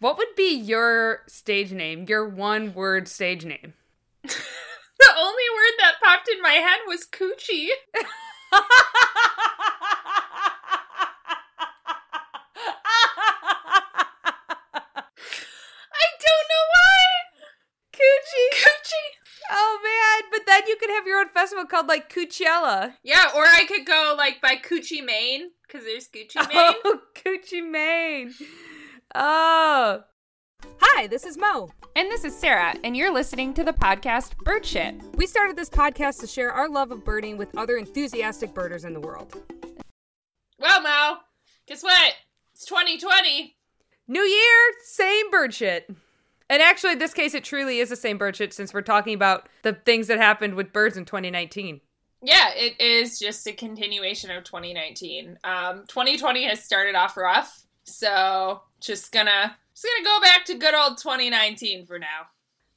What would be your stage name? Your one word stage name? the only word that popped in my head was coochie. I don't know why. Coochie. Coochie. Oh man, but then you could have your own festival called like Coachella. Yeah, or I could go like by Coochie Maine because there's Gucci Mane. Oh, Coochie Maine. Oh. Hi, this is Mo. And this is Sarah, and you're listening to the podcast Bird Shit. We started this podcast to share our love of birding with other enthusiastic birders in the world. Well, Mo, guess what? It's 2020. New year, same bird shit. And actually, in this case, it truly is the same bird shit since we're talking about the things that happened with birds in 2019. Yeah, it is just a continuation of 2019. Um, 2020 has started off rough, so just gonna just gonna go back to good old 2019 for now.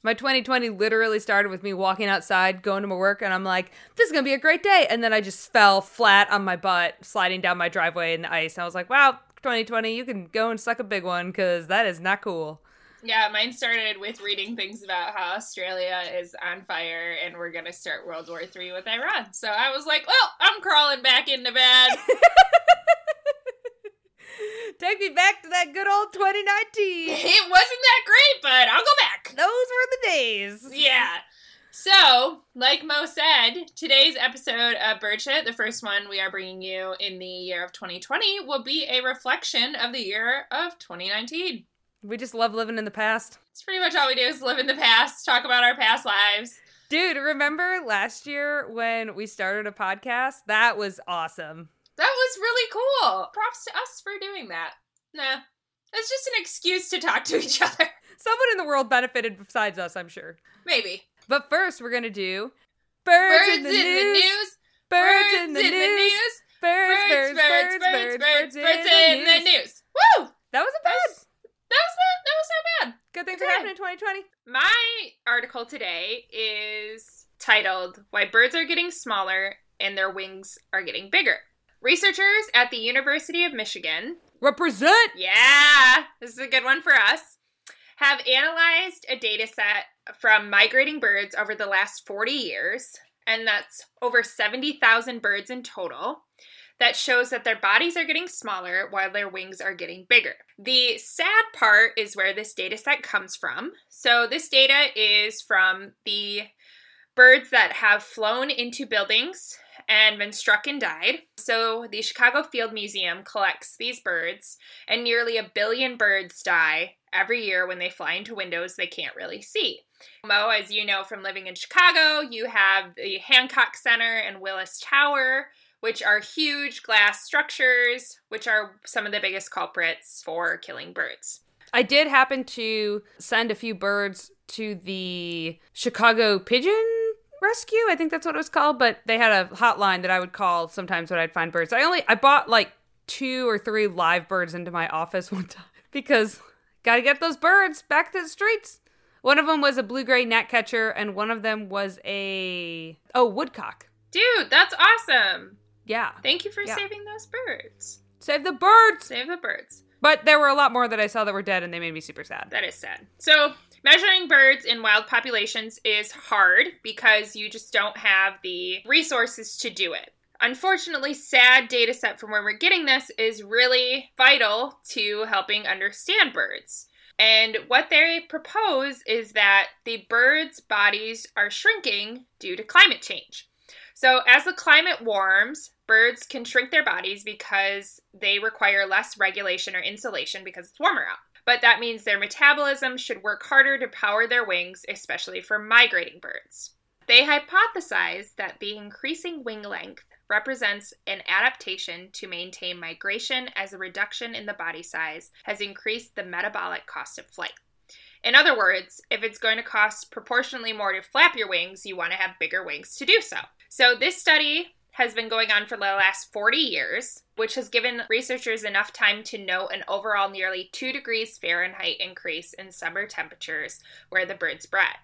My 2020 literally started with me walking outside, going to my work, and I'm like, this is gonna be a great day. And then I just fell flat on my butt, sliding down my driveway in the ice. I was like, wow, 2020, you can go and suck a big one because that is not cool. Yeah, mine started with reading things about how Australia is on fire and we're gonna start World War III with Iran. So I was like, well, I'm crawling back into bed. Take me back to that good old 2019. it wasn't that great, but I'll go back. Those were the days. Yeah. So, like Mo said, today's episode of Birdshit, the first one we are bringing you in the year of 2020, will be a reflection of the year of 2019. We just love living in the past. It's pretty much all we do is live in the past, talk about our past lives. Dude, remember last year when we started a podcast? That was awesome. That was really cool. Props to us for doing that. Nah, it's just an excuse to talk to each other. Someone in the world benefited besides us, I'm sure. Maybe. But first, we're going to do Birds, Birds in, the, news. Birds, in the news. Birds in the news. Birds, Birds, birds, birds, birds, birds in the news. Woo! That was a That bad. was, that was not, that was not bad. Good things okay. are happening in 2020. My article today is titled Why Birds Are Getting Smaller and Their Wings Are Getting Bigger. Researchers at the University of Michigan, Represent. yeah, this is a good one for us, have analyzed a data set from migrating birds over the last 40 years, and that's over 70,000 birds in total. That shows that their bodies are getting smaller while their wings are getting bigger. The sad part is where this data set comes from. So, this data is from the birds that have flown into buildings and been struck and died. So, the Chicago Field Museum collects these birds, and nearly a billion birds die every year when they fly into windows they can't really see. Mo, as you know from living in Chicago, you have the Hancock Center and Willis Tower, which are huge glass structures, which are some of the biggest culprits for killing birds. I did happen to send a few birds to the Chicago Pigeon Rescue. I think that's what it was called, but they had a hotline that I would call sometimes when I'd find birds. I only I bought like two or three live birds into my office one time because got to get those birds back to the streets. One of them was a blue-gray gnatcatcher and one of them was a oh, woodcock. Dude, that's awesome. Yeah. Thank you for Yeah. saving those birds. Save the birds. Save the birds. But there were a lot more that I saw that were dead and they made me super sad. That is sad. So, measuring birds in wild populations is hard because you just don't have the resources to do it. Unfortunately, sad data set from where we're getting this is really vital to helping understand birds. And what they propose is that the birds' bodies are shrinking due to climate change. So, as the climate warms, birds can shrink their bodies because they require less regulation or insulation because it's warmer out. But that means their metabolism should work harder to power their wings, especially for migrating birds. They hypothesize that the increasing wing length represents an adaptation to maintain migration as a reduction in the body size has increased the metabolic cost of flight. In other words, if it's going to cost proportionally more to flap your wings, you want to have bigger wings to do so. So, this study has been going on for the last 40 years, which has given researchers enough time to note an overall nearly 2 degrees Fahrenheit increase in summer temperatures where the birds bred.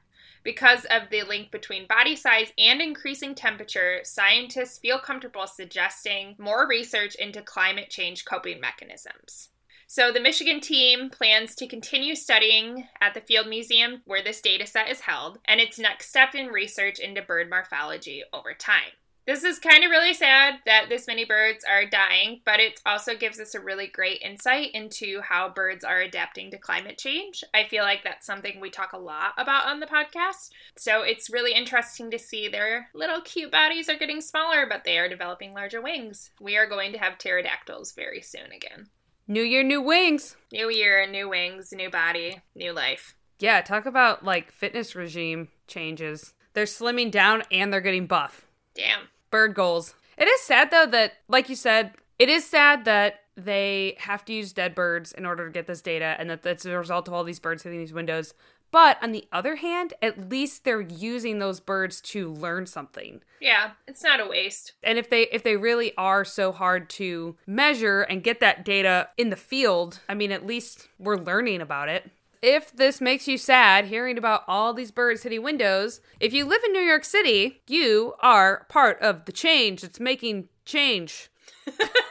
Because of the link between body size and increasing temperature, scientists feel comfortable suggesting more research into climate change coping mechanisms. So the Michigan team plans to continue studying at the Field Museum where this data set is held, and its next step in research into bird morphology over time. This is kind of really sad that this many birds are dying, but it also gives us a really great insight into how birds are adapting to climate change. I feel like that's something we talk a lot about on the podcast. So it's really interesting to see their little cute bodies are getting smaller, but they are developing larger wings. We are going to have pterodactyls very soon again. New year, new wings. New year, new wings, new body, new life. Yeah, talk about like fitness regime changes. They're slimming down and they're getting buff. Damn. Bird goals. It is sad though that, like you said, it is sad that they have to use dead birds in order to get this data and that that's a result of all these birds hitting these windows. But on the other hand, at least they're using those birds to learn something. Yeah, it's not a waste. And if they if they really are so hard to measure and get that data in the field, I mean at least we're learning about it. If this makes you sad hearing about all these birds hitting windows, if you live in New York City, you are part of the change that's making change.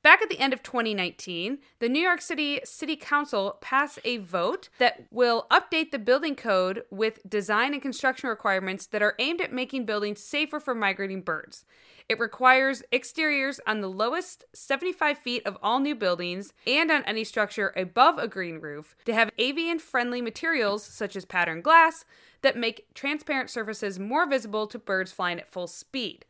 Back at the end of 2019, the New York City City Council passed a vote that will update the building code with design and construction requirements that are aimed at making buildings safer for migrating birds. It requires exteriors on the lowest 75 feet of all new buildings and on any structure above a green roof to have avian friendly materials such as patterned glass that make transparent surfaces more visible to birds flying at full speed.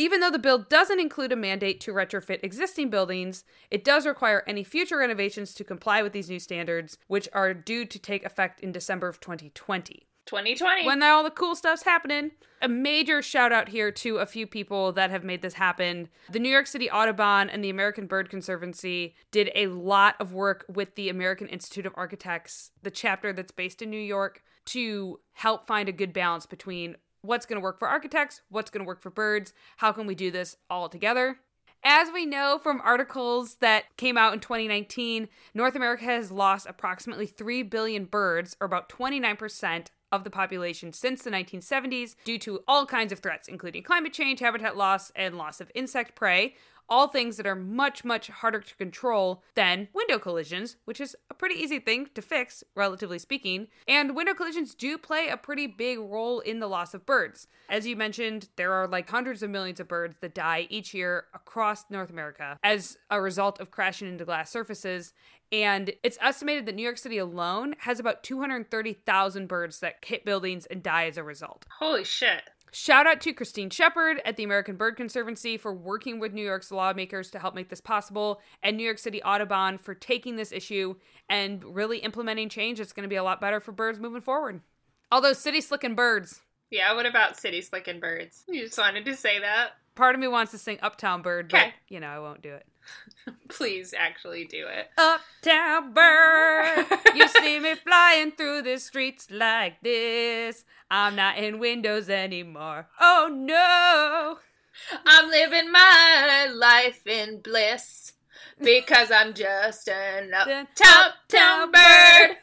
Even though the bill doesn't include a mandate to retrofit existing buildings, it does require any future renovations to comply with these new standards, which are due to take effect in December of 2020. 2020. When all the cool stuff's happening. A major shout out here to a few people that have made this happen. The New York City Audubon and the American Bird Conservancy did a lot of work with the American Institute of Architects, the chapter that's based in New York, to help find a good balance between what's going to work for architects, what's going to work for birds, how can we do this all together. As we know from articles that came out in 2019, North America has lost approximately 3 billion birds, or about 29% of the population since the 1970s, due to all kinds of threats, including climate change, habitat loss, and loss of insect prey. All things that are much, much harder to control than window collisions, which is a pretty easy thing to fix, relatively speaking. And window collisions do play a pretty big role in the loss of birds. As you mentioned, there are like hundreds of millions of birds that die each year across North America as a result of crashing into glass surfaces. And it's estimated that New York City alone has about 230,000 birds that hit buildings and die as a result. Holy shit. Shout out to Christine Sheppard at the American Bird Conservancy for working with New York's lawmakers to help make this possible, and New York City Audubon for taking this issue and really implementing change It's going to be a lot better for birds moving forward. All those city slicking birds. Yeah, what about city slicking birds? You just wanted to say that? Part of me wants to sing Uptown Bird, but Okay. you know, I won't do it. Please actually do it. Uptown bird, you see me flying through the streets like this. I'm not in windows anymore. Oh no. I'm living my life in bliss because I'm just an uptown town bird.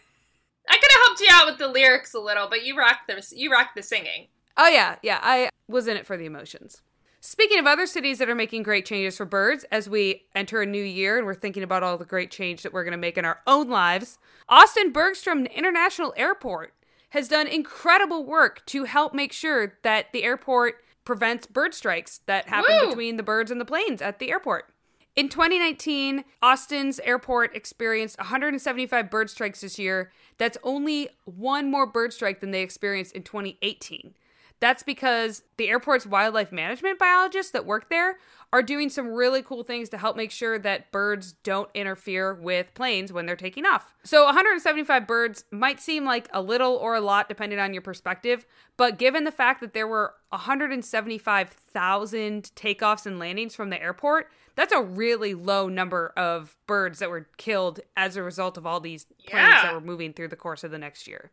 I could have helped you out with the lyrics a little, but you rock the you rock the singing. Oh yeah, yeah, I was in it for the emotions. Speaking of other cities that are making great changes for birds as we enter a new year and we're thinking about all the great change that we're going to make in our own lives, Austin Bergstrom International Airport has done incredible work to help make sure that the airport prevents bird strikes that happen Woo! between the birds and the planes at the airport. In 2019, Austin's airport experienced 175 bird strikes this year. That's only one more bird strike than they experienced in 2018. That's because the airport's wildlife management biologists that work there are doing some really cool things to help make sure that birds don't interfere with planes when they're taking off. So, 175 birds might seem like a little or a lot depending on your perspective, but given the fact that there were 175,000 takeoffs and landings from the airport, that's a really low number of birds that were killed as a result of all these planes Yeah. that were moving through the course of the next year.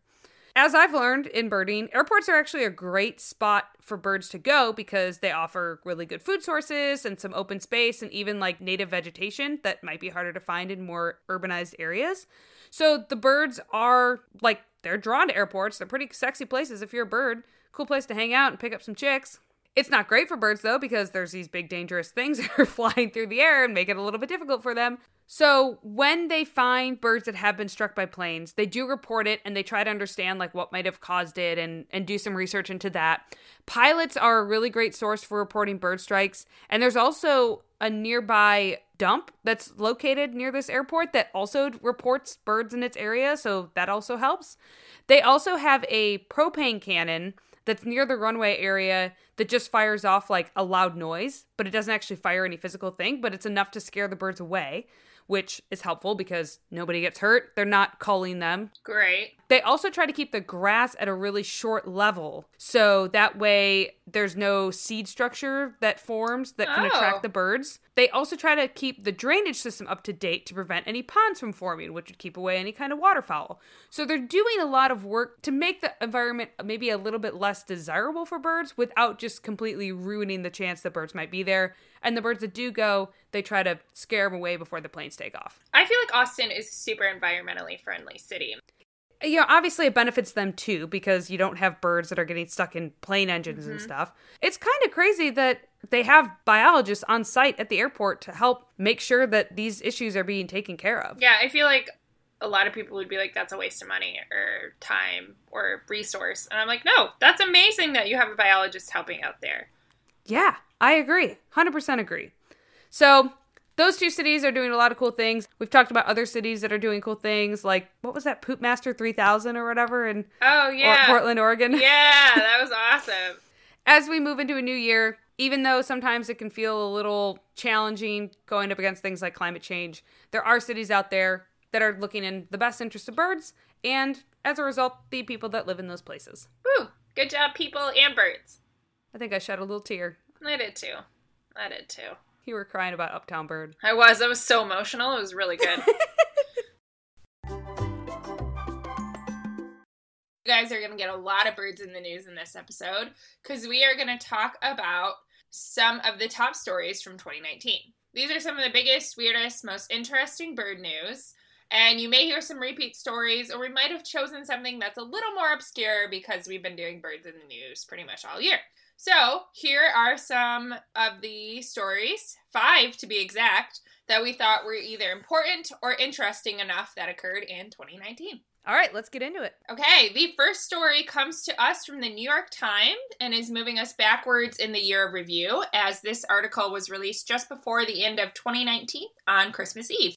As I've learned in birding, airports are actually a great spot for birds to go because they offer really good food sources and some open space and even like native vegetation that might be harder to find in more urbanized areas. So the birds are like, they're drawn to airports. They're pretty sexy places if you're a bird. Cool place to hang out and pick up some chicks. It's not great for birds though because there's these big dangerous things that are flying through the air and make it a little bit difficult for them. So when they find birds that have been struck by planes, they do report it and they try to understand like what might have caused it and and do some research into that. Pilots are a really great source for reporting bird strikes, and there's also a nearby dump that's located near this airport that also reports birds in its area, so that also helps. They also have a propane cannon that's near the runway area that just fires off like a loud noise, but it doesn't actually fire any physical thing, but it's enough to scare the birds away which is helpful because nobody gets hurt. They're not culling them. Great. They also try to keep the grass at a really short level. So that way there's no seed structure that forms that can Oh. attract the birds. They also try to keep the drainage system up to date to prevent any ponds from forming, which would keep away any kind of waterfowl. So they're doing a lot of work to make the environment maybe a little bit less desirable for birds without just completely ruining the chance that birds might be there. And the birds that do go, they try to scare them away before the planes take off. I feel like Austin is a super environmentally friendly city. you know, obviously it benefits them too because you don't have birds that are getting stuck in plane engines and mm-hmm. stuff. It's kind of crazy that they have biologists on site at the airport to help make sure that these issues are being taken care of. Yeah, I feel like a lot of people would be like, that's a waste of money or time or resource. And I'm like, no, that's amazing that you have a biologist helping out there. Yeah, I agree. 100% agree. So, those two cities are doing a lot of cool things. We've talked about other cities that are doing cool things, like what was that Poop Master 3000 or whatever in Oh, or- yeah. Portland, Oregon? yeah, that was awesome. as we move into a new year, even though sometimes it can feel a little challenging going up against things like climate change, there are cities out there that are looking in the best interest of birds and as a result, the people that live in those places. Woo! Good job, people and birds. I think I shed a little tear. I did too. I did too. You were crying about Uptown Bird. I was. I was so emotional. It was really good. you guys are going to get a lot of birds in the news in this episode because we are going to talk about some of the top stories from 2019. These are some of the biggest, weirdest, most interesting bird news. And you may hear some repeat stories, or we might have chosen something that's a little more obscure because we've been doing birds in the news pretty much all year. So, here are some of the stories, five to be exact, that we thought were either important or interesting enough that occurred in 2019. All right, let's get into it. Okay, the first story comes to us from the New York Times and is moving us backwards in the year of review, as this article was released just before the end of 2019 on Christmas Eve.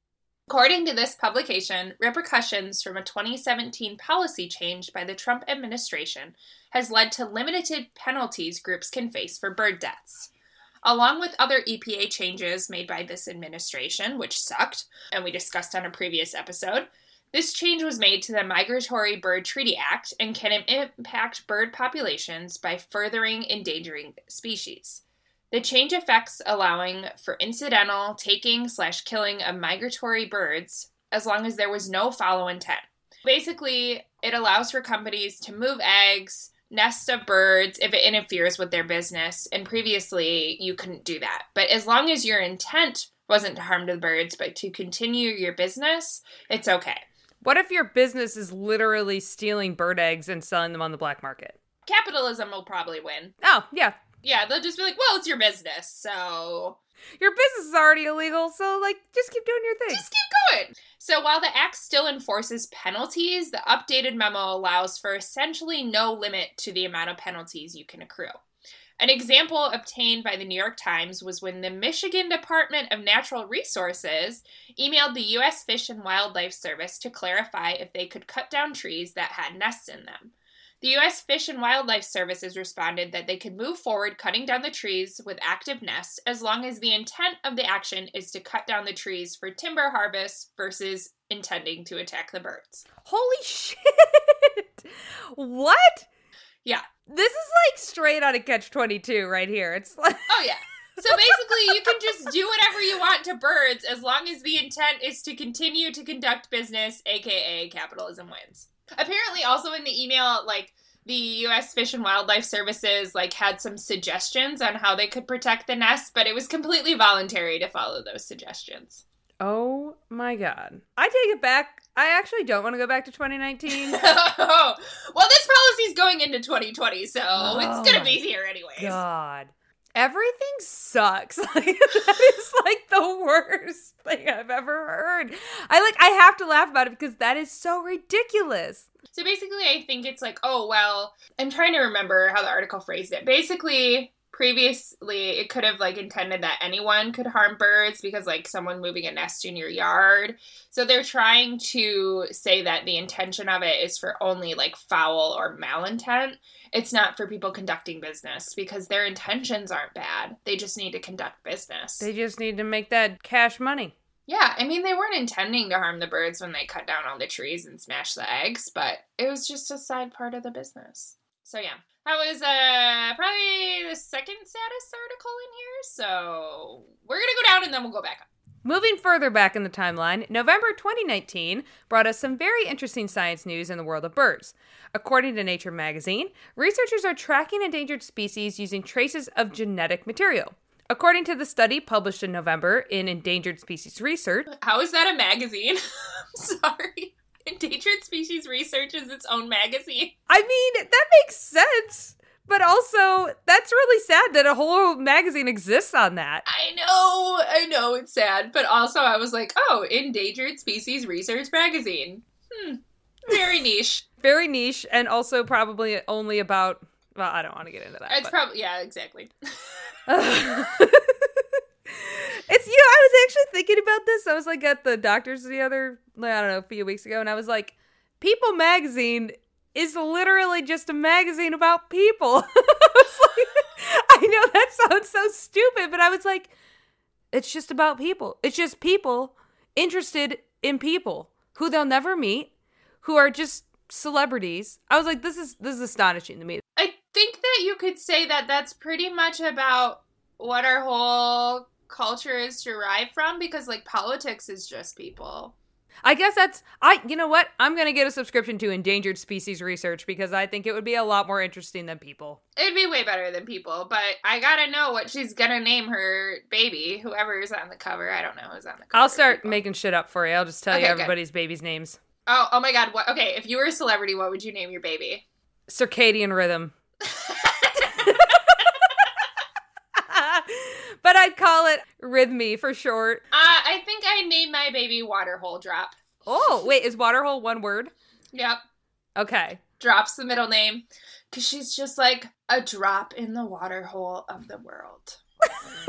According to this publication, repercussions from a 2017 policy change by the Trump administration has led to limited penalties groups can face for bird deaths. Along with other EPA changes made by this administration, which sucked, and we discussed on a previous episode, this change was made to the Migratory Bird Treaty Act and can impact bird populations by furthering endangering species. The change affects allowing for incidental taking slash killing of migratory birds as long as there was no follow intent. Basically, it allows for companies to move eggs, nests of birds if it interferes with their business, and previously you couldn't do that. But as long as your intent wasn't to harm the birds, but to continue your business, it's okay. What if your business is literally stealing bird eggs and selling them on the black market? Capitalism will probably win. Oh, yeah. Yeah, they'll just be like, well, it's your business, so Your business is already illegal, so like just keep doing your thing. just keep going. So while the Act still enforces penalties, the updated memo allows for essentially no limit to the amount of penalties you can accrue. An example obtained by the New York Times was when the Michigan Department of Natural Resources emailed the U.S. Fish and Wildlife Service to clarify if they could cut down trees that had nests in them. The U.S. Fish and Wildlife Services responded that they could move forward cutting down the trees with active nests as long as the intent of the action is to cut down the trees for timber harvest versus intending to attack the birds. Holy shit! What? Yeah. This is like straight out of Catch 22 right here. It's like Oh, yeah. So basically, you can just do whatever you want to birds as long as the intent is to continue to conduct business, aka capitalism wins. Apparently, also in the email, like the U.S. Fish and Wildlife Services like had some suggestions on how they could protect the nest, but it was completely voluntary to follow those suggestions. Oh my god. I take it back. I actually don't want to go back to 2019. well, this policy's going into 2020, so Oh it's gonna oh be here anyways. God. Everything sucks. Like that is like the worst thing I've ever heard. I like I have to laugh about it because that is so ridiculous. So basically, I think it's like, oh, well, I'm trying to remember how the article phrased it. Basically, previously, it could have like intended that anyone could harm birds because like someone moving a nest in your yard. So they're trying to say that the intention of it is for only like foul or malintent. It's not for people conducting business because their intentions aren't bad. They just need to conduct business. They just need to make that cash money. Yeah, I mean, they weren't intending to harm the birds when they cut down all the trees and smash the eggs, but it was just a side part of the business. So, yeah, that was uh, probably the second saddest article in here. So, we're going to go down and then we'll go back up. Moving further back in the timeline, November 2019 brought us some very interesting science news in the world of birds. According to Nature magazine, researchers are tracking endangered species using traces of genetic material. According to the study published in November in Endangered Species Research, How is that a magazine? I'm sorry. Endangered Species Research is its own magazine. I mean, that makes sense, but also that's really sad that a whole magazine exists on that. I know, I know, it's sad, but also I was like, oh, Endangered Species Research magazine. Hmm, very niche. Very niche and also probably only about well, I don't want to get into that. It's probably, yeah, exactly. it's you know I was actually thinking about this. I was like at the doctor's the other I don't know a few weeks ago, and I was like, People Magazine is literally just a magazine about people. I, like, I know that sounds so stupid, but I was like, it's just about people. It's just people interested in people who they'll never meet, who are just celebrities. I was like, this is this is astonishing to me. I think that you could say that that's pretty much about what our whole culture is derived from because like politics is just people. I guess that's I you know what? I'm going to get a subscription to endangered species research because I think it would be a lot more interesting than people. It'd be way better than people, but I gotta know what she's gonna name her baby, whoever is on the cover. I don't know who's on the cover. I'll start people. making shit up for you. I'll just tell you Okay, good. everybody's baby's names. Oh, oh my god, what okay, if you were a celebrity, what would you name your baby? Circadian rhythm. but I'd call it Rhythmy for short. Uh, I think I named my baby Waterhole Drop. Oh, wait, is Waterhole one word? Yep. Okay. Drops the middle name. Cause she's just like a drop in the waterhole of the world.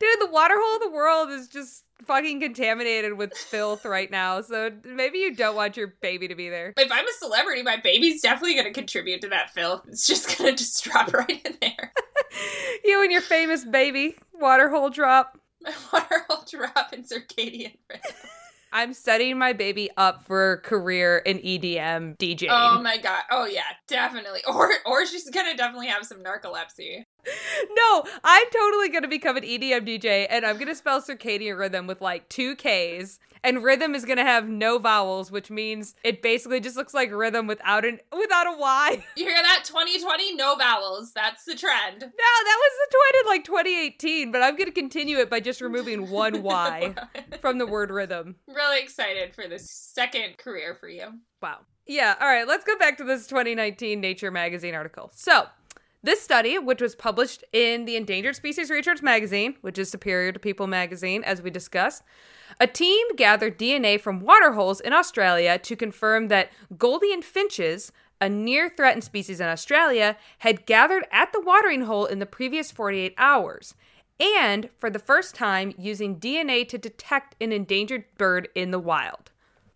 Dude, the waterhole of the world is just fucking contaminated with filth right now. So maybe you don't want your baby to be there. If I'm a celebrity, my baby's definitely gonna contribute to that filth. It's just gonna just drop right in there. You and your famous baby water hole drop. My water hole drop in circadian rhythm. I'm setting my baby up for a career in EDM DJ. Oh my god. Oh yeah, definitely. Or or she's gonna definitely have some narcolepsy. no, I'm totally gonna become an EDM DJ, and I'm gonna spell circadian rhythm with like two K's, and rhythm is gonna have no vowels, which means it basically just looks like rhythm without an without a Y. You hear that? 2020, no vowels. That's the trend. No, that was the trend in like 2018, but I'm gonna continue it by just removing one Y from the word rhythm. really excited for this second career for you. Wow. Yeah, all right, let's go back to this 2019 Nature magazine article. So, this study, which was published in the Endangered Species Research magazine, which is superior to People magazine, as we discussed, a team gathered DNA from water holes in Australia to confirm that Gouldian finches, a near threatened species in Australia, had gathered at the watering hole in the previous 48 hours. And for the first time, using DNA to detect an endangered bird in the wild.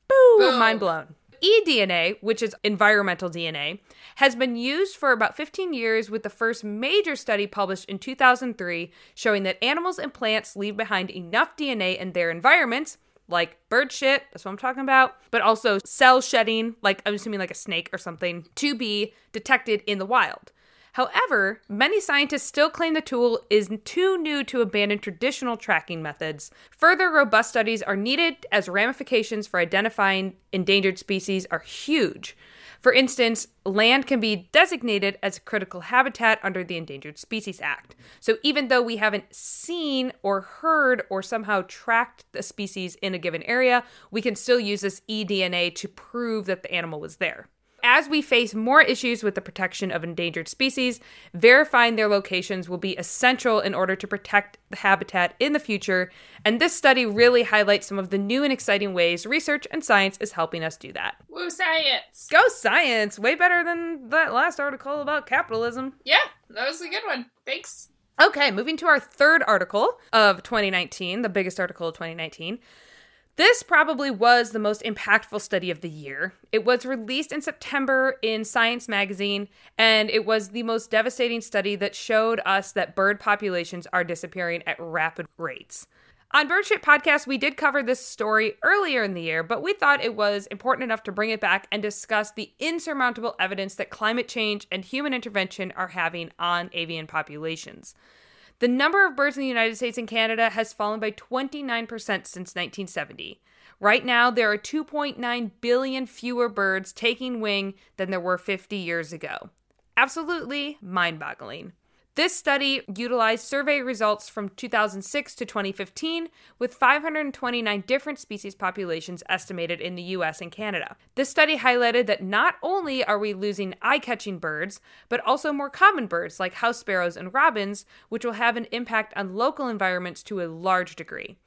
Boo! Boom. Mind blown. eDNA, which is environmental DNA, has been used for about 15 years with the first major study published in 2003 showing that animals and plants leave behind enough DNA in their environments, like bird shit, that's what I'm talking about, but also cell shedding, like I'm assuming like a snake or something, to be detected in the wild. However, many scientists still claim the tool is too new to abandon traditional tracking methods. Further robust studies are needed as ramifications for identifying endangered species are huge. For instance, land can be designated as a critical habitat under the Endangered Species Act. So even though we haven't seen or heard or somehow tracked the species in a given area, we can still use this eDNA to prove that the animal was there. As we face more issues with the protection of endangered species, verifying their locations will be essential in order to protect the habitat in the future, and this study really highlights some of the new and exciting ways research and science is helping us do that. Woo, science! Go science! Way better than that last article about capitalism. Yeah, that was a good one. Thanks. Okay, moving to our third article of 2019, the biggest article of 2019. This probably was the most impactful study of the year. It was released in September in Science magazine, and it was the most devastating study that showed us that bird populations are disappearing at rapid rates. On Birdshit Podcast, we did cover this story earlier in the year, but we thought it was important enough to bring it back and discuss the insurmountable evidence that climate change and human intervention are having on avian populations. The number of birds in the United States and Canada has fallen by 29% since 1970. Right now, there are 2.9 billion fewer birds taking wing than there were 50 years ago. Absolutely mind boggling. This study utilized survey results from 2006 to 2015 with 529 different species populations estimated in the US and Canada. This study highlighted that not only are we losing eye catching birds, but also more common birds like house sparrows and robins, which will have an impact on local environments to a large degree.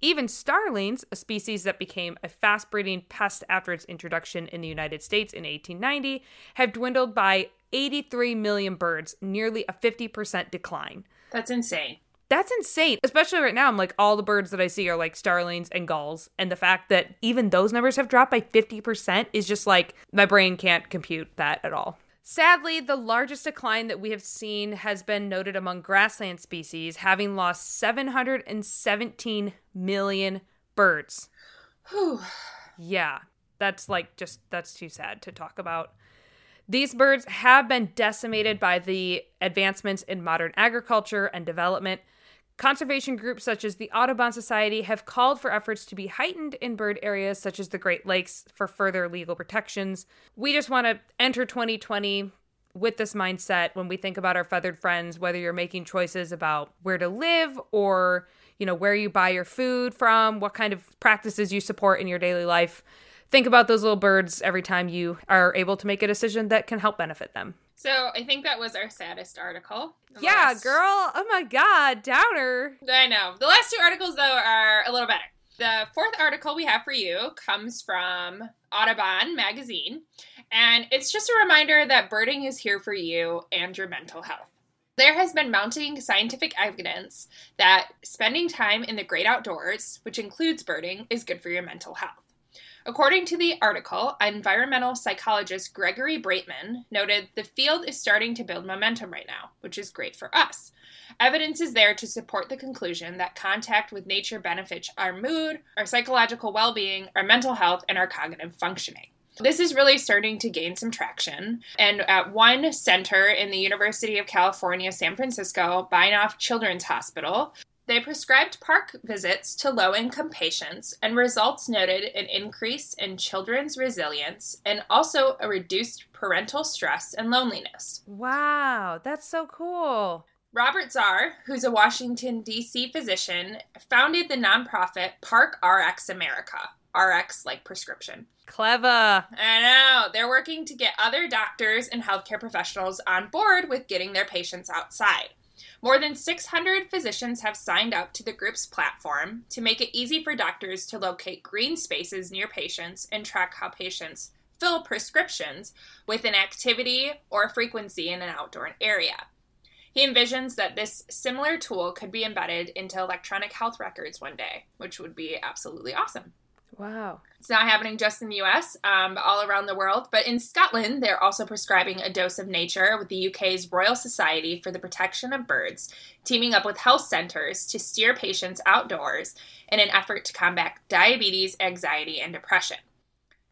Even starlings, a species that became a fast breeding pest after its introduction in the United States in 1890, have dwindled by 83 million birds, nearly a 50% decline. That's insane. That's insane. Especially right now, I'm like, all the birds that I see are like starlings and gulls. And the fact that even those numbers have dropped by 50% is just like, my brain can't compute that at all. Sadly, the largest decline that we have seen has been noted among grassland species, having lost 717 million birds. Whew. Yeah, that's like just, that's too sad to talk about. These birds have been decimated by the advancements in modern agriculture and development. Conservation groups such as the Audubon Society have called for efforts to be heightened in bird areas such as the Great Lakes for further legal protections. We just want to enter 2020 with this mindset when we think about our feathered friends, whether you're making choices about where to live or, you know, where you buy your food from, what kind of practices you support in your daily life. Think about those little birds every time you are able to make a decision that can help benefit them. So I think that was our saddest article. The Yeah, last- girl. Oh my god, downer. I know. The last two articles, though, are a little better. The fourth article we have for you comes from Audubon magazine, and it's just a reminder that birding is here for you and your mental health. There has been mounting scientific evidence that spending time in the great outdoors, which includes birding, is good for your mental health. According to the article, environmental psychologist Gregory Bratman noted the field is starting to build momentum right now, which is great for us. Evidence is there to support the conclusion that contact with nature benefits our mood, our psychological well being, our mental health, and our cognitive functioning. This is really starting to gain some traction. And at one center in the University of California, San Francisco, Benioff Children's Hospital, they prescribed park visits to low income patients, and results noted an increase in children's resilience and also a reduced parental stress and loneliness. Wow, that's so cool. Robert Zarr, who's a Washington, D.C. physician, founded the nonprofit Park RX America. RX like prescription. Clever. I know. They're working to get other doctors and healthcare professionals on board with getting their patients outside. More than 600 physicians have signed up to the group's platform to make it easy for doctors to locate green spaces near patients and track how patients fill prescriptions with an activity or frequency in an outdoor area. He envisions that this similar tool could be embedded into electronic health records one day, which would be absolutely awesome. Wow. It's not happening just in the US, um, but all around the world. But in Scotland, they're also prescribing a dose of nature with the UK's Royal Society for the Protection of Birds, teaming up with health centers to steer patients outdoors in an effort to combat diabetes, anxiety, and depression.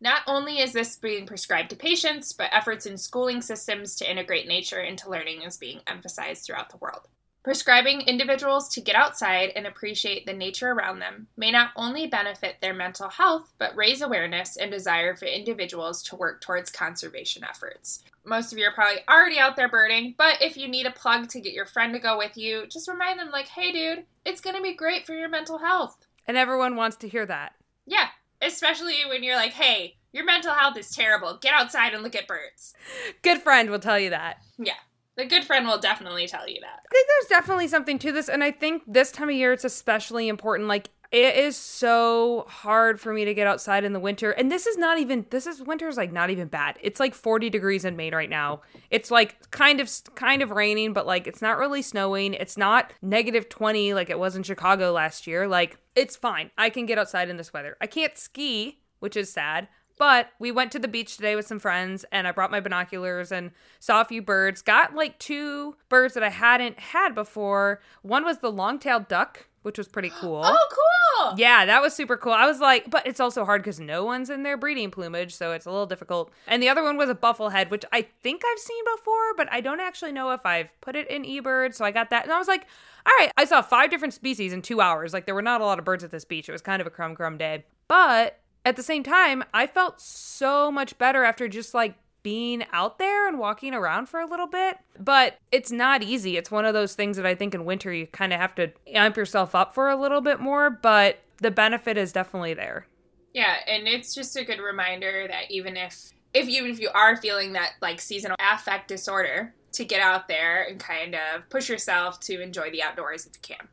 Not only is this being prescribed to patients, but efforts in schooling systems to integrate nature into learning is being emphasized throughout the world. Prescribing individuals to get outside and appreciate the nature around them may not only benefit their mental health, but raise awareness and desire for individuals to work towards conservation efforts. Most of you are probably already out there birding, but if you need a plug to get your friend to go with you, just remind them, like, hey, dude, it's going to be great for your mental health. And everyone wants to hear that. Yeah, especially when you're like, hey, your mental health is terrible. Get outside and look at birds. Good friend will tell you that. Yeah. The good friend will definitely tell you that. I think there's definitely something to this, and I think this time of year it's especially important. Like it is so hard for me to get outside in the winter, and this is not even this is winter's like not even bad. It's like 40 degrees in Maine right now. It's like kind of kind of raining, but like it's not really snowing. It's not negative 20 like it was in Chicago last year. Like it's fine. I can get outside in this weather. I can't ski, which is sad. But we went to the beach today with some friends and I brought my binoculars and saw a few birds. Got like two birds that I hadn't had before. One was the long-tailed duck, which was pretty cool. Oh, cool. Yeah, that was super cool. I was like, but it's also hard because no one's in their breeding plumage, so it's a little difficult. And the other one was a bufflehead, which I think I've seen before, but I don't actually know if I've put it in eBird. So I got that, and I was like, all right, I saw five different species in two hours. Like there were not a lot of birds at this beach. It was kind of a crumb crumb day, but at the same time, I felt so much better after just like being out there and walking around for a little bit. But it's not easy. It's one of those things that I think in winter you kind of have to amp yourself up for a little bit more, but the benefit is definitely there. Yeah, and it's just a good reminder that even if if you if you are feeling that like seasonal affect disorder, to get out there and kind of push yourself to enjoy the outdoors if you can.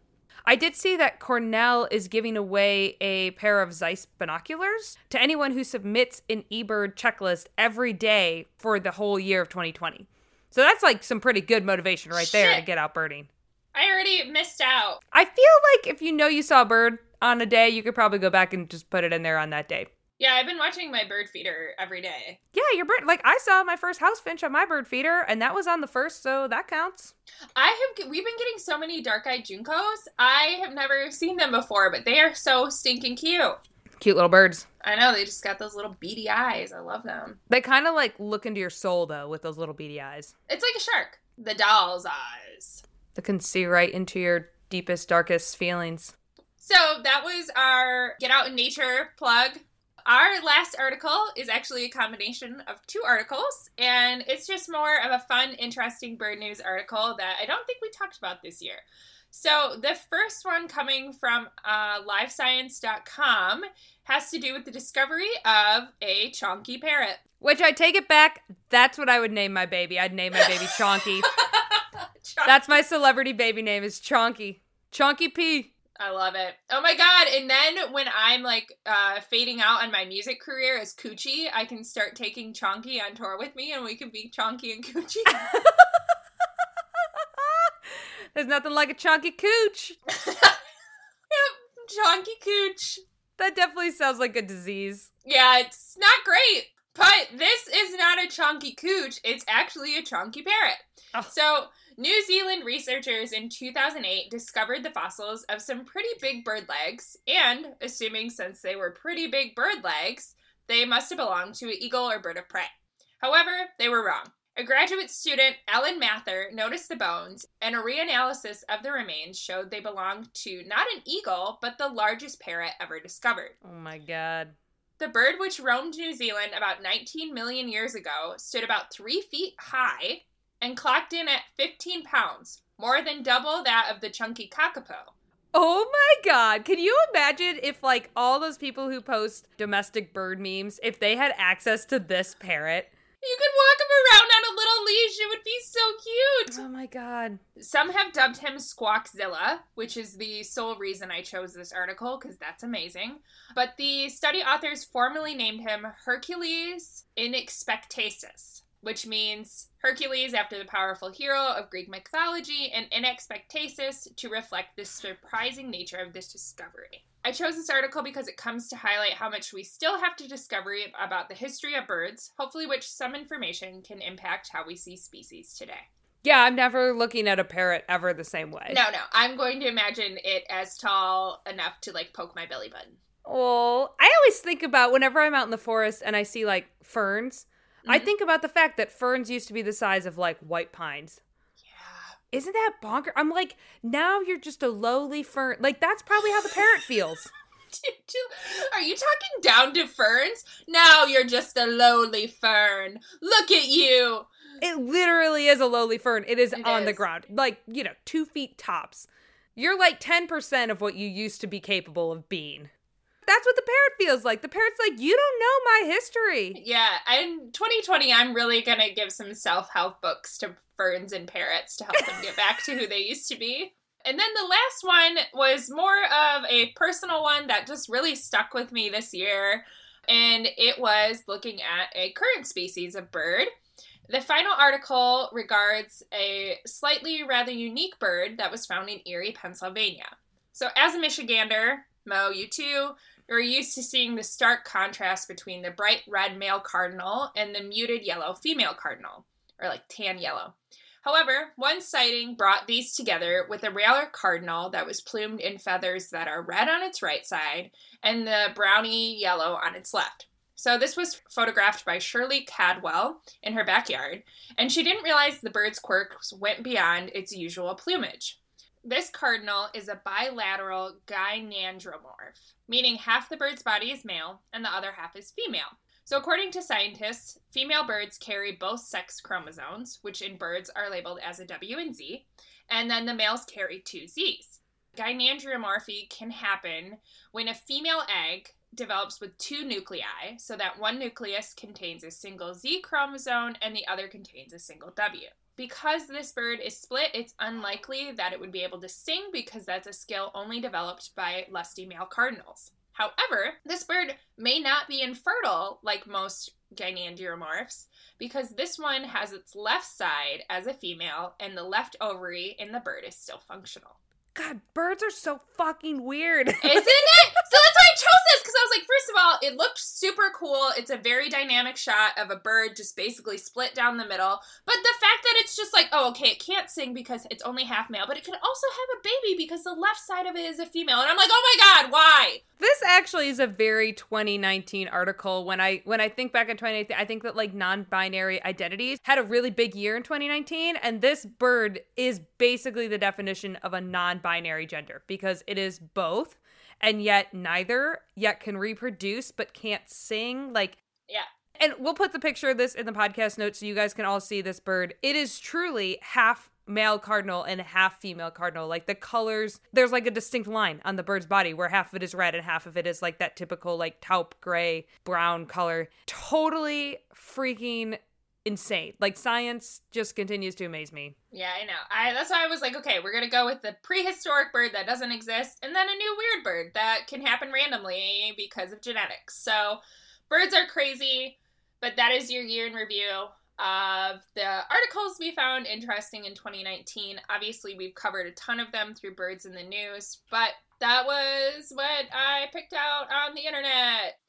I did see that Cornell is giving away a pair of Zeiss binoculars to anyone who submits an eBird checklist every day for the whole year of 2020. So that's like some pretty good motivation right there to get out birding. I already missed out. I feel like if you know you saw a bird on a day, you could probably go back and just put it in there on that day. Yeah, I've been watching my bird feeder every day. Yeah, your bird. Like I saw my first house finch on my bird feeder, and that was on the first, so that counts. I have we've been getting so many dark-eyed juncos. I have never seen them before, but they are so stinking cute. Cute little birds. I know they just got those little beady eyes. I love them. They kind of like look into your soul though with those little beady eyes. It's like a shark. The doll's eyes. They can see right into your deepest, darkest feelings. So that was our Get Out in Nature plug. Our last article is actually a combination of two articles, and it's just more of a fun, interesting bird news article that I don't think we talked about this year. So the first one coming from uh, livescience.com has to do with the discovery of a chonky parrot. Which I take it back. That's what I would name my baby. I'd name my baby Chonky. Chonky. That's my celebrity baby name is Chonky. Chonky P. I love it. Oh my god! And then when I'm like uh, fading out on my music career as Coochie, I can start taking Chonky on tour with me, and we can be Chonky and Coochie. There's nothing like a chonky cooch. yep, Chonky Cooch. That definitely sounds like a disease. Yeah, it's not great, but this is not a chonky cooch. It's actually a chonky parrot. Oh. So, New Zealand researchers in 2008 discovered the fossils of some pretty big bird legs, and assuming since they were pretty big bird legs, they must have belonged to an eagle or bird of prey. However, they were wrong. A graduate student, Ellen Mather, noticed the bones, and a reanalysis of the remains showed they belonged to not an eagle, but the largest parrot ever discovered. Oh my god. The bird, which roamed New Zealand about 19 million years ago, stood about three feet high and clocked in at 15 pounds, more than double that of the chunky kakapo. Oh my god. Can you imagine if like all those people who post domestic bird memes, if they had access to this parrot? You could walk him around on a little leash. It would be so cute. Oh my god. Some have dubbed him Squawkzilla, which is the sole reason I chose this article because that's amazing. But the study authors formally named him Hercules inexpectatus, which means Hercules after the powerful hero of Greek mythology, and inexpectatus to reflect the surprising nature of this discovery. I chose this article because it comes to highlight how much we still have to discover about the history of birds, hopefully, which some information can impact how we see species today. Yeah, I'm never looking at a parrot ever the same way. No, no, I'm going to imagine it as tall enough to like poke my belly button. Oh, I always think about whenever I'm out in the forest and I see like ferns, I mm-hmm. think about the fact that ferns used to be the size of like white pines. Yeah. Isn't that bonker? I'm like, now you're just a lowly fern. Like, that's probably how the parrot feels. Are you talking down to ferns? Now you're just a lowly fern. Look at you. It literally is a lowly fern. It is It on the ground, like, you know, two feet tops. You're like 10% of what you used to be capable of being. That's what the parrot feels like. The parrot's like, you don't know my history. Yeah, in 2020, I'm really gonna give some self help books to ferns and parrots to help them get back to who they used to be. And then the last one was more of a personal one that just really stuck with me this year. And it was looking at a current species of bird. The final article regards a slightly rather unique bird that was found in Erie, Pennsylvania. So, as a Michigander, Mo, you too, you're used to seeing the stark contrast between the bright red male cardinal and the muted yellow female cardinal, or like tan yellow. However, one sighting brought these together with a rarer cardinal that was plumed in feathers that are red on its right side and the browny yellow on its left. So, this was photographed by Shirley Caldwell in her backyard, and she didn't realize the bird's quirks went beyond its usual plumage. This cardinal is a bilateral gynandromorph, meaning half the bird's body is male and the other half is female. So, according to scientists, female birds carry both sex chromosomes, which in birds are labeled as a W and Z, and then the males carry two Zs. Gynandromorphy can happen when a female egg develops with two nuclei, so that one nucleus contains a single Z chromosome and the other contains a single W. Because this bird is split, it's unlikely that it would be able to sing because that's a skill only developed by lusty male cardinals. However, this bird may not be infertile like most gynandromorphs because this one has its left side as a female and the left ovary in the bird is still functional. God, birds are so fucking weird. Isn't it? So that's why I chose this because I was like, first of all, it looked super cool. It's a very dynamic shot of a bird just basically split down the middle. But the fact that it's just like, oh, okay, it can't sing because it's only half male, but it can also have a baby because the left side of it is a female. And I'm like, oh my god, why? This actually is a very 2019 article. When I when I think back in 2019, I think that like non-binary identities had a really big year in 2019, and this bird is basically the definition of a non-binary gender because it is both, and yet neither, yet can reproduce but can't sing. Like Yeah. and we'll put the picture of this in the podcast notes so you guys can all see this bird. It is truly half male cardinal and half female cardinal. Like the colors, there's like a distinct line on the bird's body where half of it is red and half of it is like that typical like taupe gray brown color. Totally freaking insane. Like science just continues to amaze me. Yeah, I know. I that's why I was like, okay, we're gonna go with the prehistoric bird that doesn't exist, and then a new weird bird that can happen randomly because of genetics. So birds are crazy, but that is your year in review of the articles we found interesting in 2019. Obviously, we've covered a ton of them through Birds in the News, but that was what I picked out on the internet.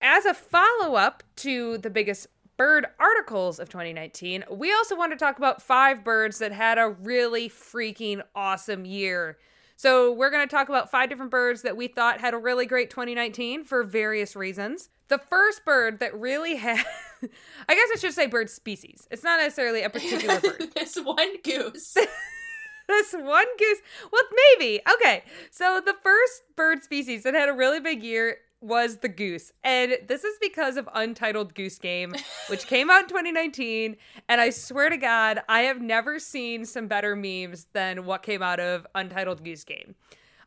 As a follow up to the biggest bird articles of 2019, we also want to talk about five birds that had a really freaking awesome year. So, we're going to talk about five different birds that we thought had a really great 2019 for various reasons. The first bird that really had, I guess I should say bird species. It's not necessarily a particular bird. this one goose. this one goose. Well, maybe. Okay. So the first bird species that had a really big year was the goose. And this is because of Untitled Goose Game, which came out in 2019. And I swear to God, I have never seen some better memes than what came out of Untitled Goose Game.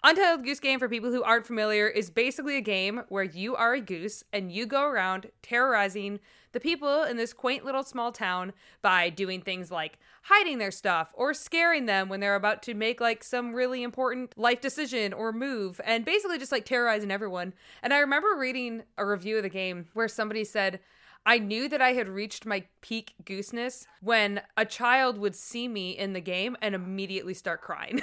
Untitled Goose Game, for people who aren't familiar, is basically a game where you are a goose and you go around terrorizing the people in this quaint little small town by doing things like hiding their stuff or scaring them when they're about to make like some really important life decision or move and basically just like terrorizing everyone. And I remember reading a review of the game where somebody said, I knew that I had reached my peak gooseness when a child would see me in the game and immediately start crying. and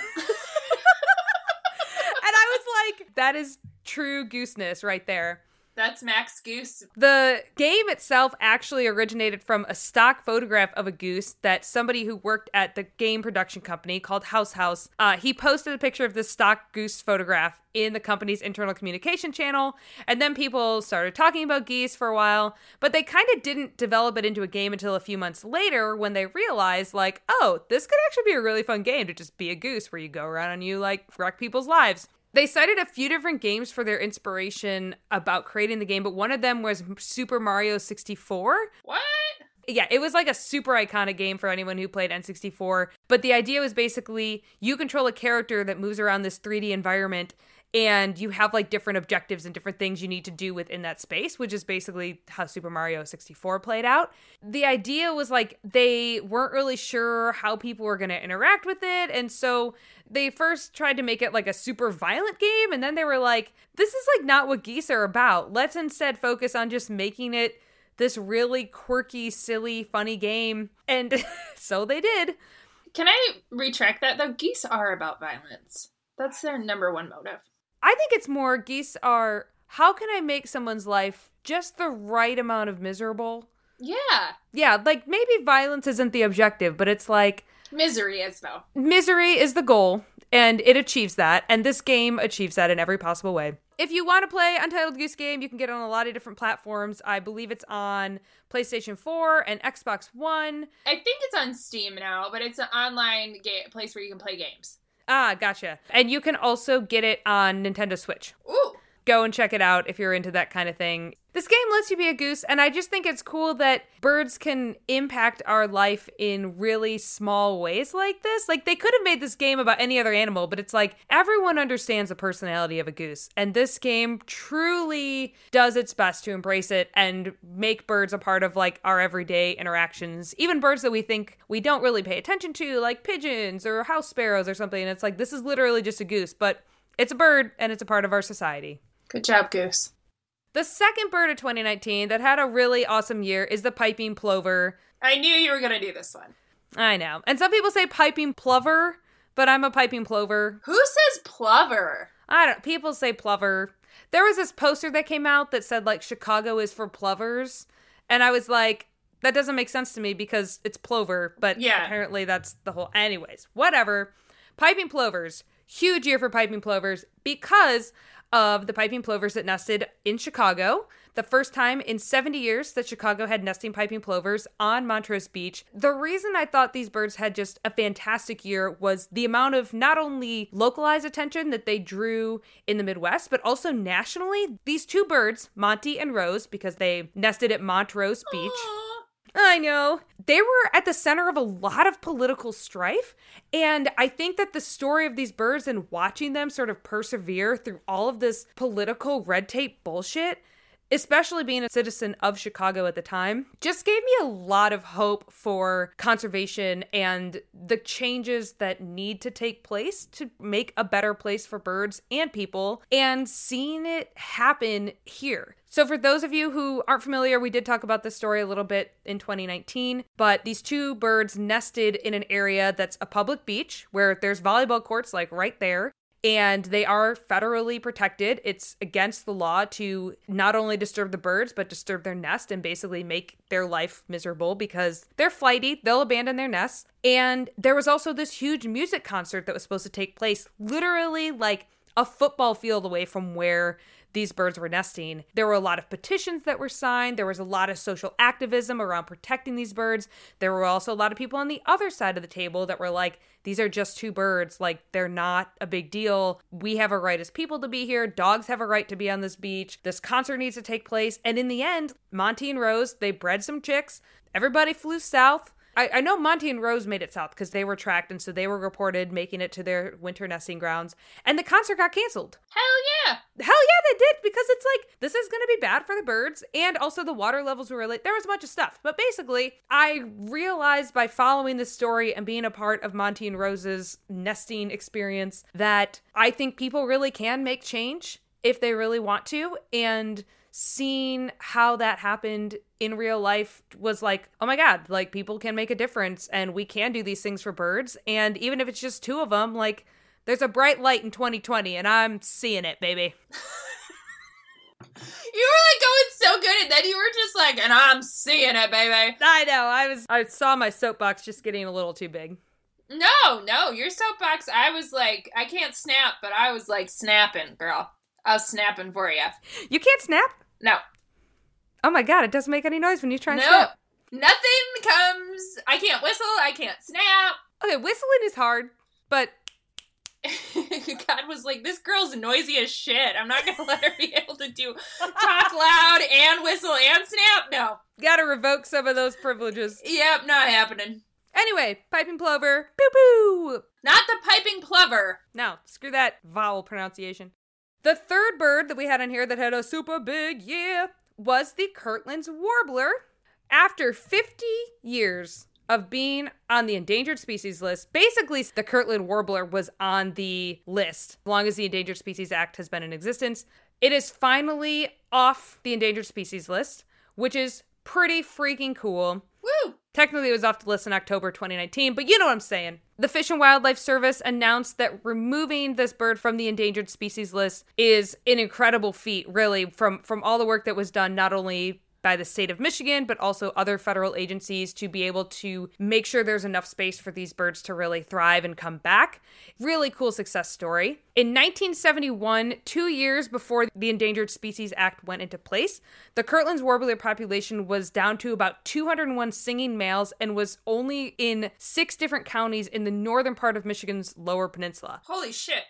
I was like, that is true gooseness right there. That's Max Goose. The game itself actually originated from a stock photograph of a goose that somebody who worked at the game production company called House House. Uh, he posted a picture of this stock goose photograph in the company's internal communication channel, and then people started talking about geese for a while, but they kind of didn't develop it into a game until a few months later when they realized, like, oh, this could actually be a really fun game to just be a goose where you go around and you like wreck people's lives. They cited a few different games for their inspiration about creating the game, but one of them was Super Mario 64. What? Yeah, it was like a super iconic game for anyone who played N64. But the idea was basically you control a character that moves around this 3D environment and you have like different objectives and different things you need to do within that space, which is basically how Super Mario 64 played out. The idea was like they weren't really sure how people were going to interact with it, and so they first tried to make it like a super violent game, and then they were like, this is like not what geese are about. Let's instead focus on just making it this really quirky, silly, funny game. And so they did. Can I retract that though? Geese are about violence. That's their number one motive. I think it's more geese are how can I make someone's life just the right amount of miserable? Yeah. Yeah, like maybe violence isn't the objective, but it's like Misery is though. misery is the goal and it achieves that and this game achieves that in every possible way. If you want to play Untitled Goose Game, you can get it on a lot of different platforms. I believe it's on PlayStation 4 and Xbox One. I think it's on Steam now, but it's an online ga- place where you can play games. Ah, gotcha. And you can also get it on Nintendo Switch. Ooh. Go and check it out if you're into that kind of thing. This game lets you be a goose, and I just think it's cool that birds can impact our life in really small ways like this. Like, they could have made this game about any other animal, but it's like everyone understands the personality of a goose, and this game truly does its best to embrace it and make birds a part of like our everyday interactions, even birds that we think we don't really pay attention to, like pigeons or house sparrows or something. And it's like, this is literally just a goose, but it's a bird and it's a part of our society. Good job, Goose. The second bird of 2019 that had a really awesome year is the piping plover. I knew you were gonna do this one. I know. And some people say piping plover, but I'm a piping plover. Who says plover? I don't people say plover. There was this poster that came out that said like Chicago is for plovers, and I was like that doesn't make sense to me because it's plover, but Yeah. apparently that's the whole anyways. Whatever. Piping plovers. Huge year for piping plovers because of the piping plovers that nested in Chicago. The first time in 70 years that Chicago had nesting piping plovers on Montrose Beach. The reason I thought these birds had just a fantastic year was the amount of not only localized attention that they drew in the Midwest, but also nationally. These two birds, Monty and Rose, because they nested at Montrose Beach. Aw. I know. They were at the center of a lot of political strife. And I think that the story of these birds and watching them sort of persevere through all of this political red tape bullshit, especially being a citizen of Chicago at the time, just gave me a lot of hope for conservation and the changes that need to take place to make a better place for birds and people, and seeing it happen here. So, for those of you who aren't familiar, we did talk about this story a little bit in 2019, but these two birds nested in an area that's a public beach where there's volleyball courts like right there. And they are federally protected. It's against the law to not only disturb the birds, but disturb their nest and basically make their life miserable because they're flighty. They'll abandon their nests. And there was also this huge music concert that was supposed to take place literally like a football field away from where these birds were nesting. There were a lot of petitions that were signed. There was a lot of social activism around protecting these birds. There were also a lot of people on the other side of the table that were like, these are just two birds. Like, they're not a big deal. We have a right as people to be here. Dogs have a right to be on this beach. This concert needs to take place. And in the end, Monty and Rose, they bred some chicks. Everybody flew south. I, I know Monty and Rose made it south because they were tracked, and so they were reported making it to their winter nesting grounds. And the concert got canceled. Hell yeah. Hell yeah, they did because it's like this is going to be bad for the birds, and also the water levels were like there was a bunch of stuff. But basically, I realized by following this story and being a part of Monty and Rose's nesting experience that I think people really can make change if they really want to, and seeing how that happened in real life was like, oh my God, like people can make a difference and we can do these things for birds. And even if it's just two of them, like there's a bright light in 2020 and I'm seeing it, baby. You were like going so good, and then you were just like, and I'm seeing it, baby. I know. I was. I saw my soapbox just getting a little too big. No, no, your soapbox. I was like, I can't snap, but I was like snapping, girl. I was snapping for you. You can't snap. No, Oh my god! It doesn't make any noise when you try and no, snap. nothing comes. I can't whistle. I can't snap. Okay, whistling is hard, but God was like, this girl's noisy as shit. I'm not gonna let her be able to do talk loud and whistle and snap. No. gotta revoke some of those privileges. Yep, not happening. Anyway, piping plover. Boo boo. Not the piping plover. No, screw that vowel pronunciation. The third bird that we had on here that had a super big yeah was the Kirtland's warbler. After 50 years of being on the endangered species list, basically the Kirtland warbler was on the list as long as the Endangered Species Act has been in existence. It is finally off the endangered species list, which is pretty freaking cool. Technically, it was off the list in October 2019, but you know what I'm saying. The Fish and Wildlife Service announced that removing this bird from the endangered species list is an incredible feat, really, from from all the work that was done not only by the state of Michigan, but also other federal agencies to be able to make sure there's enough space for these birds to really thrive and come back. Really cool success story. In 1971, two years before the Endangered Species Act went into place, the Kirtland's warbler population was down to about 201 singing males and was only in six different counties in the northern part of Michigan's lower peninsula. Holy shit.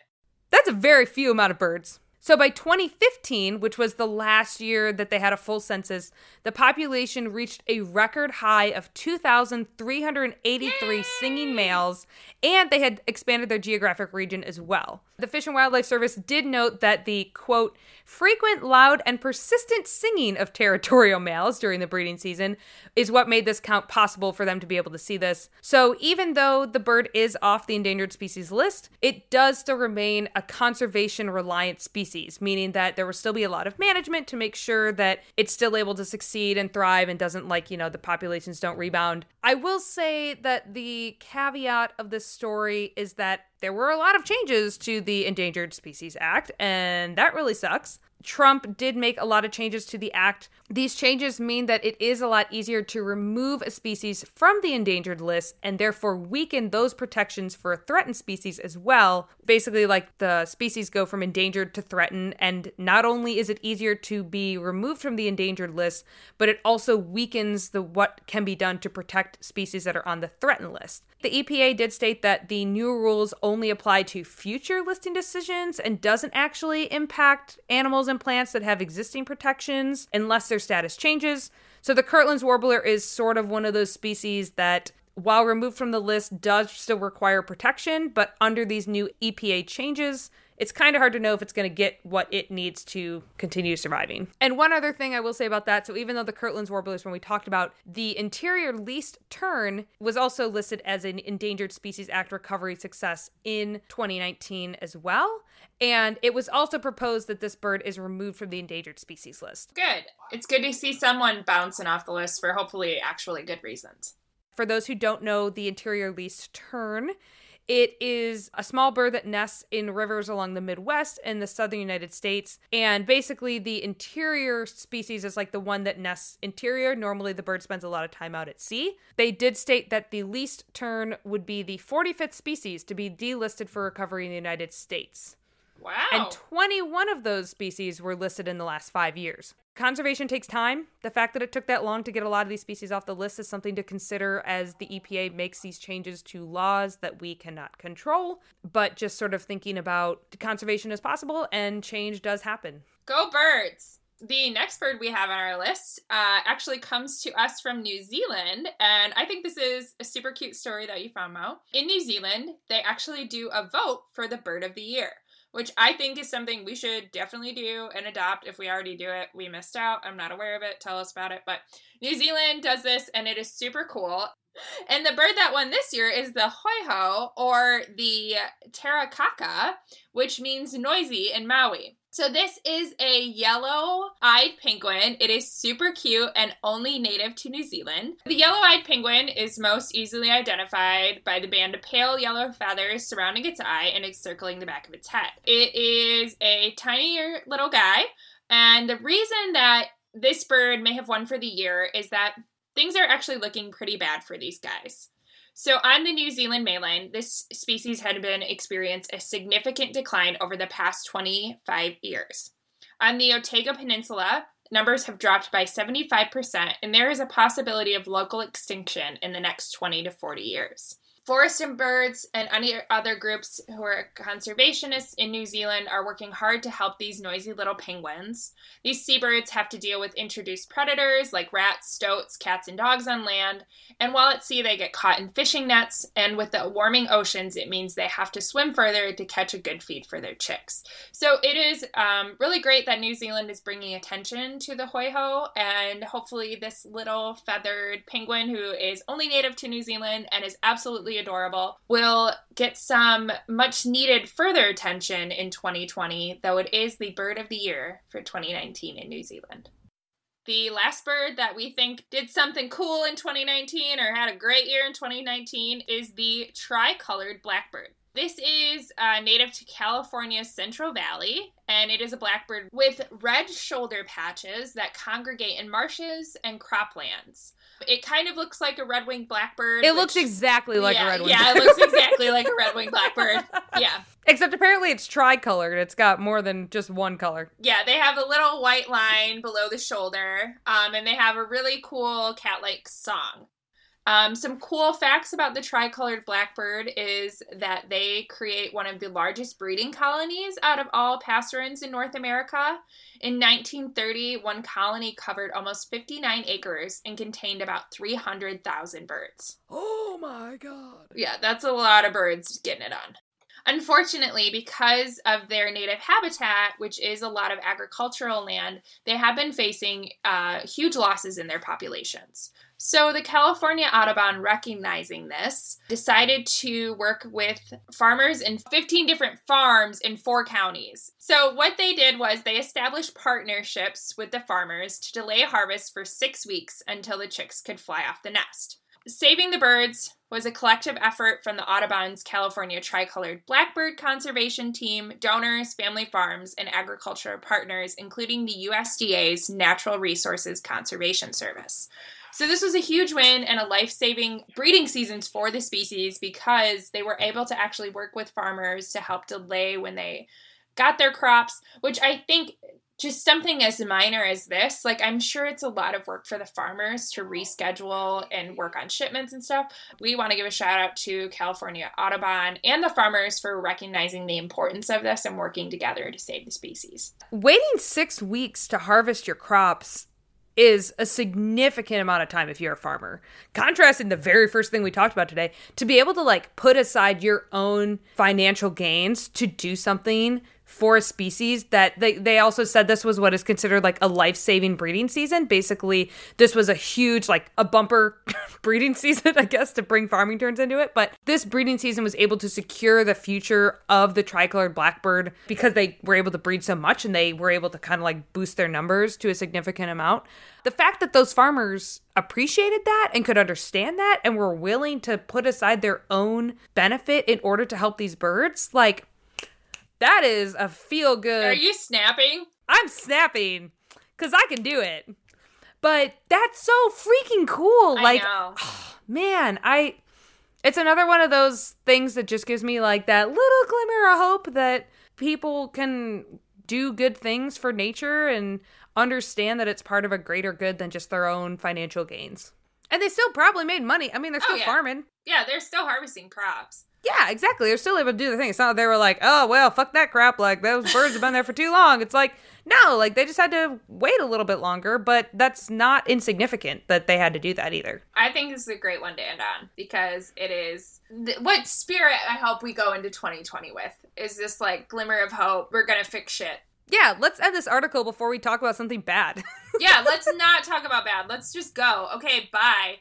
That's a very few amount of birds. So by 2015, which was the last year that they had a full census, the population reached a record high of 2,383 singing males, and they had expanded their geographic region as well. The Fish and Wildlife Service did note that the quote, frequent, loud, and persistent singing of territorial males during the breeding season is what made this count possible for them to be able to see this. So even though the bird is off the endangered species list, it does still remain a conservation reliant species, meaning that there will still be a lot of management to make sure that it's still able to succeed and thrive and doesn't like, you know, the populations don't rebound. I will say that the caveat of this story is that there were a lot of changes to the Endangered Species Act, and that really sucks. Trump did make a lot of changes to the act. These changes mean that it is a lot easier to remove a species from the endangered list and therefore weaken those protections for a threatened species as well. Basically, like the species go from endangered to threatened, and not only is it easier to be removed from the endangered list, but it also weakens the what can be done to protect species that are on the threatened list. The EPA did state that the new rules only apply to future listing decisions and doesn't actually impact animals and plants that have existing protections unless their status changes. So the Kirtland's warbler is sort of one of those species that while removed from the list does still require protection, but under these new EPA changes, it's kind of hard to know if it's going to get what it needs to continue surviving. And one other thing I will say about that so, even though the Kirtland's warblers, when we talked about the interior least tern, was also listed as an Endangered Species Act recovery success in 2019 as well. And it was also proposed that this bird is removed from the endangered species list. Good. It's good to see someone bouncing off the list for hopefully actually good reasons. For those who don't know the interior least tern, it is a small bird that nests in rivers along the Midwest and the southern United States. And basically, the interior species is like the one that nests interior. Normally, the bird spends a lot of time out at sea. They did state that the least tern would be the 45th species to be delisted for recovery in the United States. Wow. And 21 of those species were listed in the last five years. Conservation takes time. The fact that it took that long to get a lot of these species off the list is something to consider as the EPA makes these changes to laws that we cannot control. But just sort of thinking about conservation as possible, and change does happen. Go birds! The next bird we have on our list uh, actually comes to us from New Zealand, and I think this is a super cute story that you found, Mo. In New Zealand, they actually do a vote for the bird of the year which I think is something we should definitely do and adopt. If we already do it, we missed out. I'm not aware of it. Tell us about it. But New Zealand does this and it is super cool. And the bird that won this year is the hoiho or the tarakaka, which means noisy in Maori. So this is a yellow-eyed penguin. It is super cute and only native to New Zealand. The yellow-eyed penguin is most easily identified by the band of pale yellow feathers surrounding its eye and encircling the back of its head. It is a tiny little guy, and the reason that this bird may have won for the year is that things are actually looking pretty bad for these guys. So, on the New Zealand mainland, this species had been experienced a significant decline over the past 25 years. On the Otago Peninsula, numbers have dropped by 75%, and there is a possibility of local extinction in the next 20 to 40 years. Forest and Birds and any other groups who are conservationists in New Zealand are working hard to help these noisy little penguins. These seabirds have to deal with introduced predators like rats, stoats, cats, and dogs on land, and while at sea, they get caught in fishing nets, and with the warming oceans, it means they have to swim further to catch a good feed for their chicks. So it is um, really great that New Zealand is bringing attention to the hoiho, and hopefully, this little feathered penguin who is only native to New Zealand and is absolutely adorable, will get some much needed further attention in 2020, though it is the bird of the year for 2019 in New Zealand. The last bird that we think did something cool in 2019 or had a great year in 2019 is the tricolored blackbird. This is uh, native to California's Central Valley, and it is a blackbird with red shoulder patches that congregate in marshes and croplands. It kind of looks like a red winged blackbird. It which- looks exactly like yeah, a red one. Yeah, it looks exactly like a red winged blackbird. Yeah. Except apparently it's tricolored. It's got more than just one color. Yeah, they have a little white line below the shoulder, um, and they have a really cool cat like song. Um, some cool facts about the tricolored blackbird is that they create one of the largest breeding colonies out of all passerines in North America. In 1930, one colony covered almost 59 acres and contained about 300,000 birds. Oh my god. Yeah, that's a lot of birds getting it on. Unfortunately, because of their native habitat, which is a lot of agricultural land, they have been facing uh, huge losses in their populations. So, the California Audubon, recognizing this, decided to work with farmers in 15 different farms in four counties. So, what they did was they established partnerships with the farmers to delay harvest for six weeks until the chicks could fly off the nest. Saving the Birds was a collective effort from the Audubon's California Tricolored Blackbird Conservation Team, donors, family farms, and agricultural partners, including the USDA's Natural Resources Conservation Service. So, this was a huge win and a life saving breeding seasons for the species because they were able to actually work with farmers to help delay when they got their crops, which I think just something as minor as this, like I'm sure it's a lot of work for the farmers to reschedule and work on shipments and stuff. We want to give a shout out to California Audubon and the farmers for recognizing the importance of this and working together to save the species. Waiting six weeks to harvest your crops is a significant amount of time if you're a farmer. Contrasting the very first thing we talked about today, to be able to like put aside your own financial gains to do something for a species that they, they also said this was what is considered like a life-saving breeding season. Basically this was a huge like a bumper breeding season i guess to bring farming turns into it. But this breeding season was able to secure the future of the tricolored blackbird because they were able to breed so much and they were able to kind of like boost their numbers to a significant amount. The fact that those farmers appreciated that and could understand that and were willing to put aside their own benefit in order to help these birds like that is a feel good. Are you snapping? I'm snapping because I can do it. But that's so freaking cool. I like, know. man, I. It's another one of those things that just gives me like that little glimmer of hope that people can do good things for nature and understand that it's part of a greater good than just their own financial gains. And they still probably made money. I mean, they're Oh, still yeah. farming. Yeah, they're still harvesting crops. Yeah, exactly. They're still able to do the thing. It's not they were like, oh well, fuck that crap. Like those birds have been there for too long. It's like no, like they just had to wait a little bit longer. But that's not insignificant that they had to do that either. I think this is a great one to end on because it is th- what spirit I hope we go into 2020 with is this like glimmer of hope. We're gonna fix shit. Yeah, let's end this article before we talk about something bad. Yeah, let's not talk about bad. Let's just go. Okay, bye.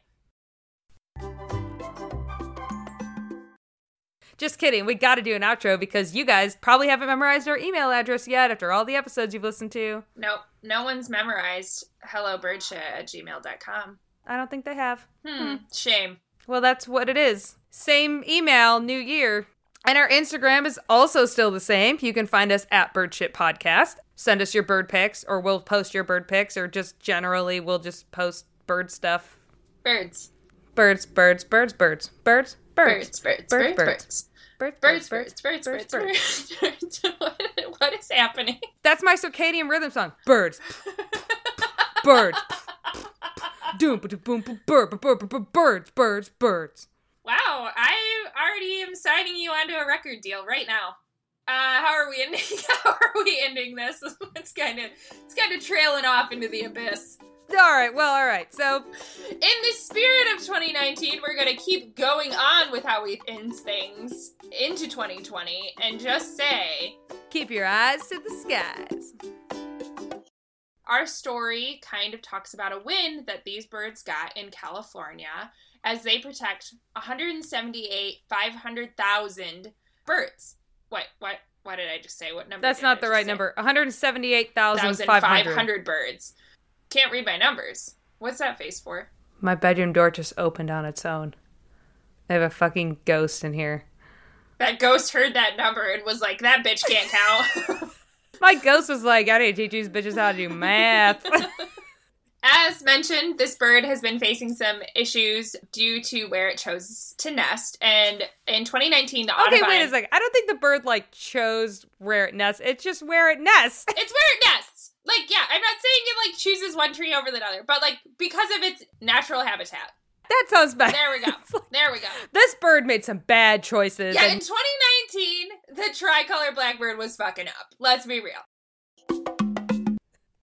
Just kidding. We got to do an outro because you guys probably haven't memorized our email address yet after all the episodes you've listened to. Nope, no one's memorized hellobirdshit at gmail.com. I don't think they have. Hmm, shame. Well, that's what it is. Same email, new year. And our Instagram is also still the same. You can find us at Birdshit Podcast. Send us your bird pics, or we'll post your bird pics, or just generally we'll just post bird stuff. Birds. Birds, birds, birds, birds, birds, Birds, birds, birds, Birds, birds, birds. birds, Birds, birds, birds, birds, birds. birds. What- What is happening? That's my circadian rhythm song. Birds, birds. Doom, boom, boom, bird, bird, bird, bird, birds, birds, birds. Wow, I already am signing you onto a record deal right now. Uh, how are we ending? How are we ending this? It's kind of, it's kind of trailing off into the abyss. All right, well, all right. So In the spirit of 2019, we're gonna keep going on with how we end things into 2020, and just say keep your eyes to the skies. our story kind of talks about a win that these birds got in California as they protect 178 500,000 birds. What? What? What did I just say? What number? That's did I not the right say? number. 178,500. 1,500 birds. Can't read my numbers. What's that face for? My bedroom door just opened on its own. I have a fucking ghost in here. That ghost heard that number and was like, "That bitch can't count." My ghost was like, I need to teach these bitches how to do math. As mentioned, this bird has been facing some issues due to where it chose to nest. And in 2019, the okay, wait a second. I don't think the bird like chose where it nests. It's just where it nests. it's where it nests. Like, yeah, I'm not saying it like chooses one tree over the other, but like because of its natural habitat. That sounds bad. There we go. There we go. This bird made some bad choices. Yeah, in 2019, the tricolor blackbird was fucking up. Let's be real.